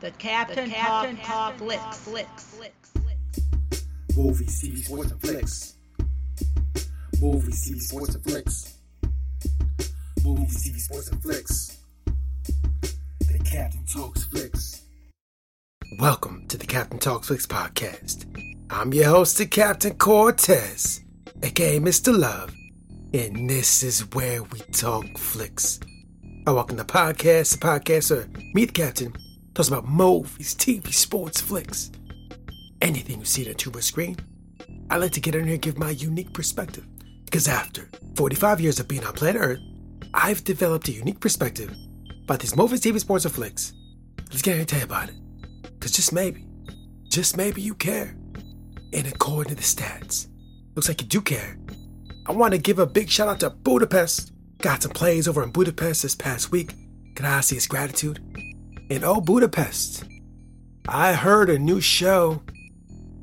The Captain, the Captain Talk, Talk Flicks. Flicks. Flicks. Movies, TV, sports, and flicks. Movies, TV, sports, and flicks. Movies, TV, sports, and flicks. The Captain Talks Flicks. Welcome to the Captain Talks Flicks podcast. I'm your host, the Captain Cortez, aka Mr. Love, and this is where we talk flicks. I welcome the podcast, the podcast, or meet the Captain talks about movies, TV, sports, flicks, anything you see on a tuber screen. I like to get in here and give my unique perspective. Because after 45 years of being on planet Earth, I've developed a unique perspective about these movies, TV, sports, and flicks. Let's get here and tell you about it. Because just maybe, just maybe you care. And according to the stats, looks like you do care. I want to give a big shout out to Budapest. Got some plays over in Budapest this past week. Can I see his gratitude? In old Budapest. I heard a new show,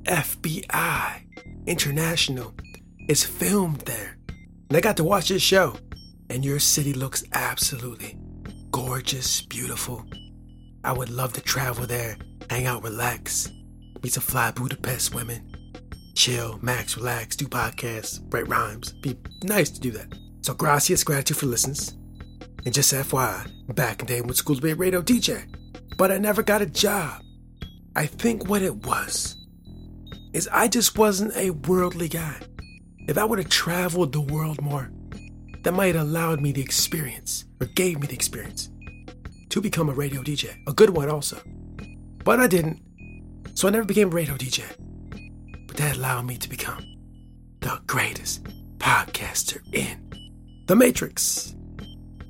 FBI International, is filmed there. And I got to watch this show. And your city looks absolutely gorgeous, beautiful. I would love to travel there, hang out, relax, meet some fly Budapest women, chill, max, relax, do podcasts, write rhymes. Be nice to do that. So gracias, gratitude for listens. And just FYI, back in the day went school to radio DJ, but I never got a job. I think what it was is I just wasn't a worldly guy. If I would have traveled the world more, that might have allowed me the experience, or gave me the experience, to become a radio DJ. A good one also. But I didn't. So I never became a radio DJ. But that allowed me to become the greatest podcaster in the Matrix.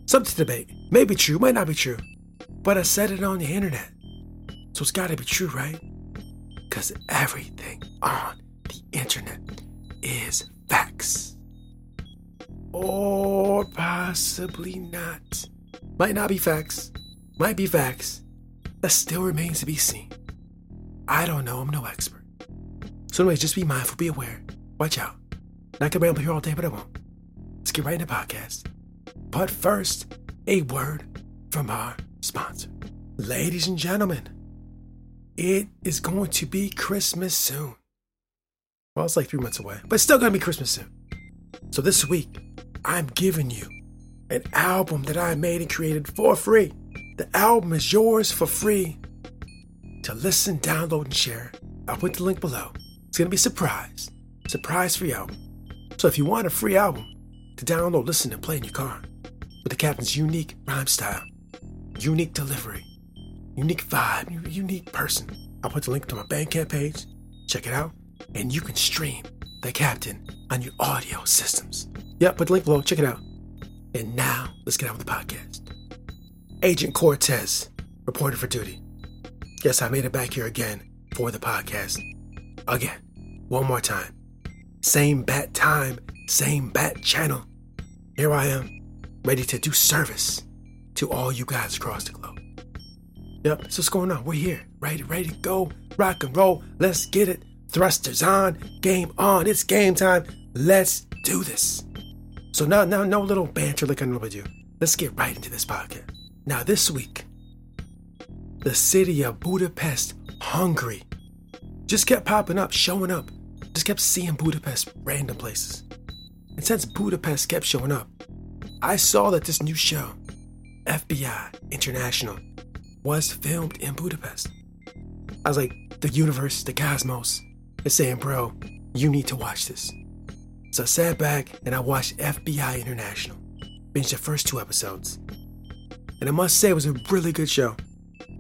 Something to debate. May be true, might not be true. But I said it on the internet. So it's gotta be true, right? Because everything on the internet is facts. Or possibly not. Might not be facts. Might be facts. That still remains to be seen. I don't know, I'm no expert. So, anyways, just be mindful, be aware. Watch out. Not gonna ramble here all day, but I won't. Let's get right into the podcast. But first, a word from our sponsor. Ladies and gentlemen, it is going to be Christmas soon. Well, it's like three months away, but it's still going to be Christmas soon. So this week, I'm giving you an album that I made and created for free. The album is yours for free to listen, download, and share. I'll put the link below. It's going to be a surprise. Surprise free album. So if you want a free album to download, listen, and play in your car, with the captain's unique rhyme style, unique delivery, unique vibe, unique person. I'll put the link to my Bandcamp page. Check it out, and you can stream the captain on your audio systems. Yep, put the link below. Check it out. And now, let's get on with the podcast. Agent Cortez reported for duty. Yes, I made it back here again for the podcast. Again, one more time. Same bat time, same bat channel. Here I am, ready to do service to all you guys across the globe. Yep, so what's going on. We're here, ready, ready to go, rock and roll. Let's get it. Thrusters on, game on. It's game time. Let's do this. So now, now, no little banter like I normally do. Let's get right into this podcast. Now, this week, the city of Budapest, Hungary, just kept popping up, showing up. Just kept seeing Budapest random places. And since Budapest kept showing up, I saw that this new show, FBI International, was filmed in Budapest. I was like, the universe, the cosmos is saying, bro, you need to watch this. So I sat back and I watched FBI International, binged the first two episodes. And I must say, it was a really good show.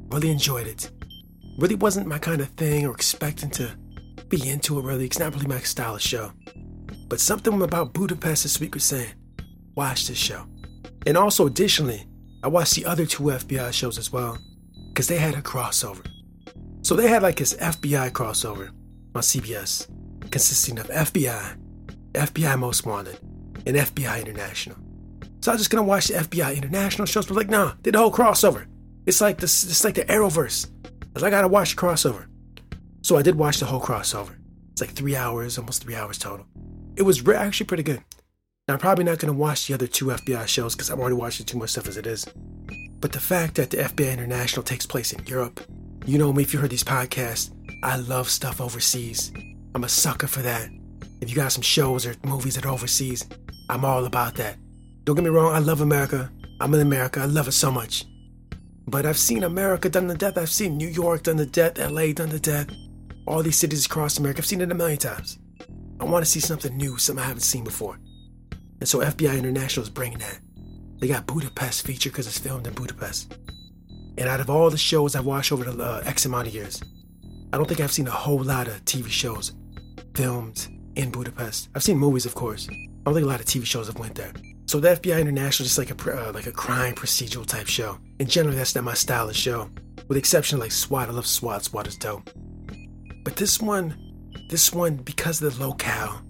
Really enjoyed it. Really wasn't my kind of thing or expecting to be into it really. It's not really my style of show. But something about Budapest this week was saying, watch this show. And also, additionally, I watched the other two FBI shows as well, because they had a crossover. So they had like this FBI crossover on CBS, consisting of FBI, FBI Most Wanted, and FBI International. So I was just gonna watch the FBI International shows, but like, nah, did the whole crossover. It's like this, it's like the Arrowverse. I like, I gotta watch the crossover. So I did watch the whole crossover. It's like three hours, almost three hours total. It was re- actually pretty good. Now, I'm probably not going to watch the other two FBI shows because I'm already watching too much stuff as it is. But the fact that the FBI International takes place in Europe You know me if you heard these podcasts. I love stuff overseas. I'm a sucker for that. If you got some shows or movies that are overseas, I'm all about that. Don't get me wrong, I love America. I'm in America. I love it so much. But I've seen America done to death. I've seen New York done to death, LA done to death. All these cities across America. I've seen it a million times. I want to see something new, something I haven't seen before. And so FBI International is bringing that. They got Budapest featured because it's filmed in Budapest. And out of all the shows I've watched over the uh, X amount of years, I don't think I've seen a whole lot of TV shows filmed in Budapest. I've seen movies, of course. I don't think a lot of TV shows have went there. So the FBI International is just like a uh, like a crime procedural type show. And generally, that's not my style of show, with the exception of like SWAT. I love SWAT. SWAT is dope. But this one, this one, because of the locale,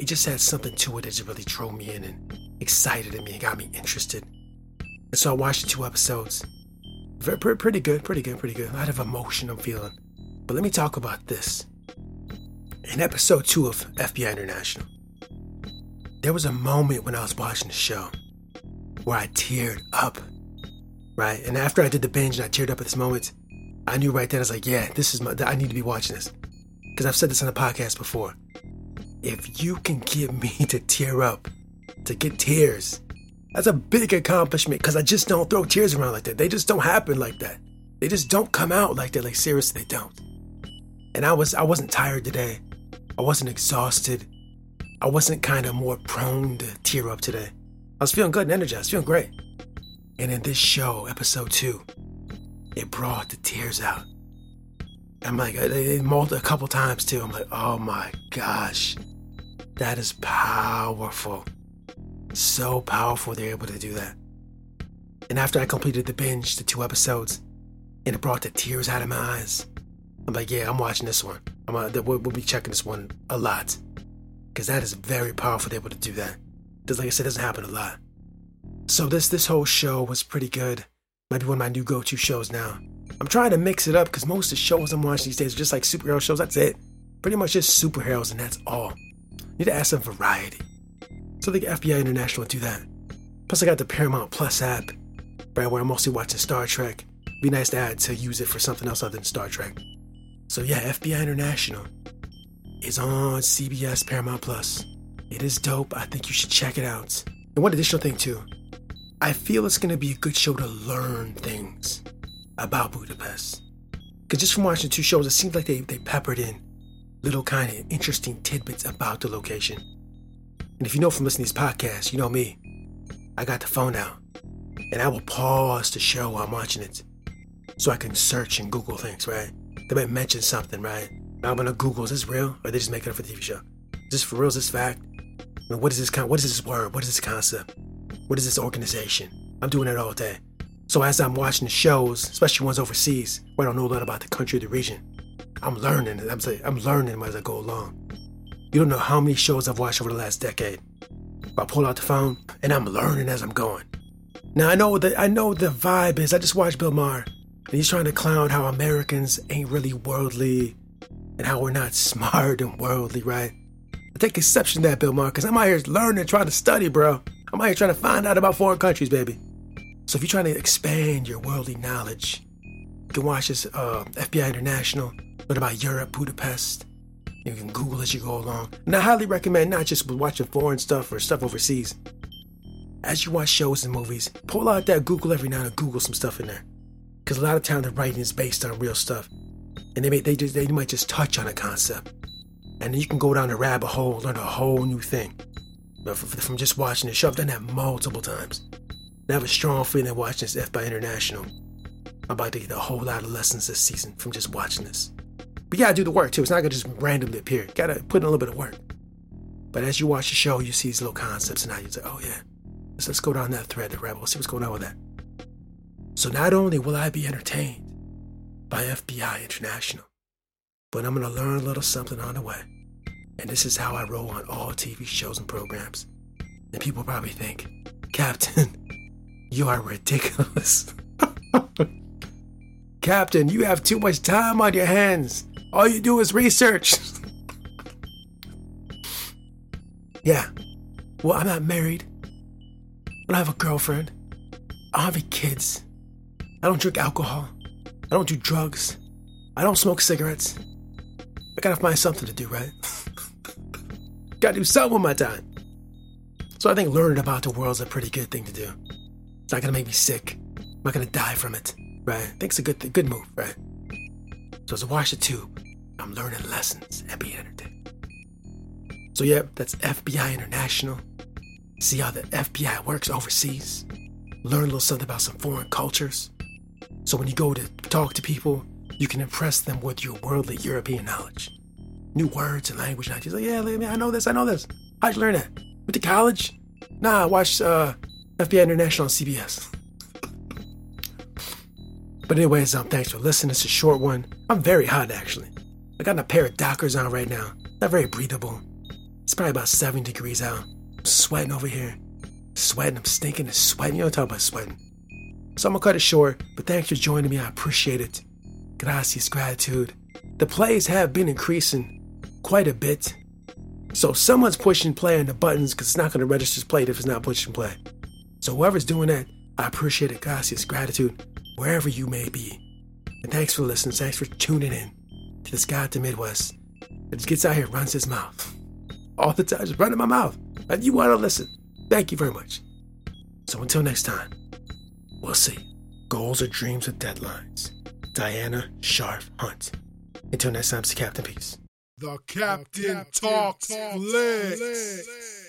it just had something to it that just really drove me in and excited me and got me interested. And so I watched the two episodes. Very, pretty good, pretty good, pretty good. A lot of emotion I'm feeling. But let me talk about this. In episode two of FBI International, there was a moment when I was watching the show where I teared up, right? And after I did the binge and I teared up at this moment, I knew right then I was like, yeah, this is my, I need to be watching this. Because I've said this on the podcast before. If you can get me to tear up, to get tears, that's a big accomplishment because I just don't throw tears around like that. They just don't happen like that. They just don't come out like that. Like seriously, they don't. And I was I wasn't tired today. I wasn't exhausted. I wasn't kind of more prone to tear up today. I was feeling good and energized, feeling great. And in this show, episode two, it brought the tears out. I'm like, it molded a couple times too. I'm like, oh my gosh, that is powerful. So powerful they're able to do that. And after I completed the binge, the two episodes, and it brought the tears out of my eyes, I'm like, yeah, I'm watching this one. I'm uh, we'll, we'll be checking this one a lot because that is very powerful be able to do that. Because, like I said, doesn't happen a lot. So this this whole show was pretty good. Might be one of my new go-to shows now. I'm trying to mix it up because most of the shows I'm watching these days are just like superhero shows. That's it. Pretty much just superheroes, and that's all. Need to add some variety. So the FBI International would do that. Plus, I got the Paramount Plus app, right where I'm mostly watching Star Trek. Be nice to add to use it for something else other than Star Trek. So yeah, FBI International is on CBS Paramount Plus. It is dope. I think you should check it out. And one additional thing too, I feel it's gonna be a good show to learn things about Budapest. Cause just from watching two shows, it seems like they, they peppered in little kind of interesting tidbits about the location. And if you know from listening to these podcasts, you know me. I got the phone out. And I will pause the show while I'm watching it. So I can search and Google things, right? They might mention something, right? I'm gonna Google, is this real? Or they just making it up for the TV show? Is this for real? Is this fact? I mean, what is this kind? What is this word? What is this concept? What is this organization? I'm doing it all day. So as I'm watching the shows, especially ones overseas, where I don't know a lot about the country or the region, I'm learning. I'm saying I'm learning as I go along. You don't know how many shows I've watched over the last decade. I pull out the phone and I'm learning as I'm going. Now I know that I know the vibe is. I just watched Bill Maher, and he's trying to clown how Americans ain't really worldly and how we're not smart and worldly, right? I take exception to that, Bill Maher, because I'm out here learning, trying to study, bro. I'm out here trying to find out about foreign countries, baby. So if you're trying to expand your worldly knowledge, you can watch this uh, FBI International, learn about Europe, Budapest. You can Google as you go along. And I highly recommend not just watching foreign stuff or stuff overseas. As you watch shows and movies, pull out that Google every now and Google some stuff in there. Because a lot of times the writing is based on real stuff and they may, they just they might just touch on a concept, and you can go down a rabbit hole, learn a whole new thing. But from just watching the show, I've done that multiple times. I have a strong feeling watching this FBI International. I'm about to get a whole lot of lessons this season from just watching this. But you gotta do the work too. It's not gonna just randomly appear. You gotta put in a little bit of work. But as you watch the show, you see these little concepts, and now you say, "Oh yeah, let's let's go down that thread, the rebel. See what's going on with that." So not only will I be entertained, by FBI International. But I'm to learn a little something on the way. And this is how I roll on all TV shows and programs. And people probably think, Captain, you are ridiculous. Captain, you have too much time on your hands. All you do is research. yeah. Well, I'm not married. I don't have a girlfriend. I don't have any kids. I don't drink alcohol. I don't do drugs. I don't smoke cigarettes. I gotta find something to do, right? gotta do something with my time. So I think learning about the world is a pretty good thing to do. It's not gonna make me sick. I'm not gonna die from it, right? I think it's a good, good move, right? So as I watch the tube, I'm learning lessons and being entertained. So yeah, that's FBI International. See how the FBI works overseas. Learn a little something about some foreign cultures. So when you go to talk to people, you can impress them with your worldly European knowledge. New words and language ideas. Like, yeah, I know this, I know this. How'd you learn that? Went to college? Nah, I watched uh, FBI International on CBS. But anyways, um, thanks for listening. It's a short one. I'm very hot actually. I got a pair of Dockers on right now. Not very breathable. It's probably about 7 degrees out. I'm sweating over here. Sweating, I'm stinking and sweating. You don't talk about sweating. So I'm gonna cut it short, but thanks for joining me. I appreciate it. Gracias, gratitude. The plays have been increasing quite a bit. So someone's pushing play on the buttons because it's not gonna register as played if it's not pushing play. So whoever's doing that, I appreciate it. Gracias, gratitude, wherever you may be. And thanks for listening. Thanks for tuning in to this guy at the Midwest that just gets out here runs his mouth. All the time, just running my mouth. And you want to listen. Thank you very much. So until next time, we'll see. Goals are dreams with deadlines. Diana Scharf Hunt. Until next time, it's Captain Peace. The Captain, the Captain talks, talks flicks.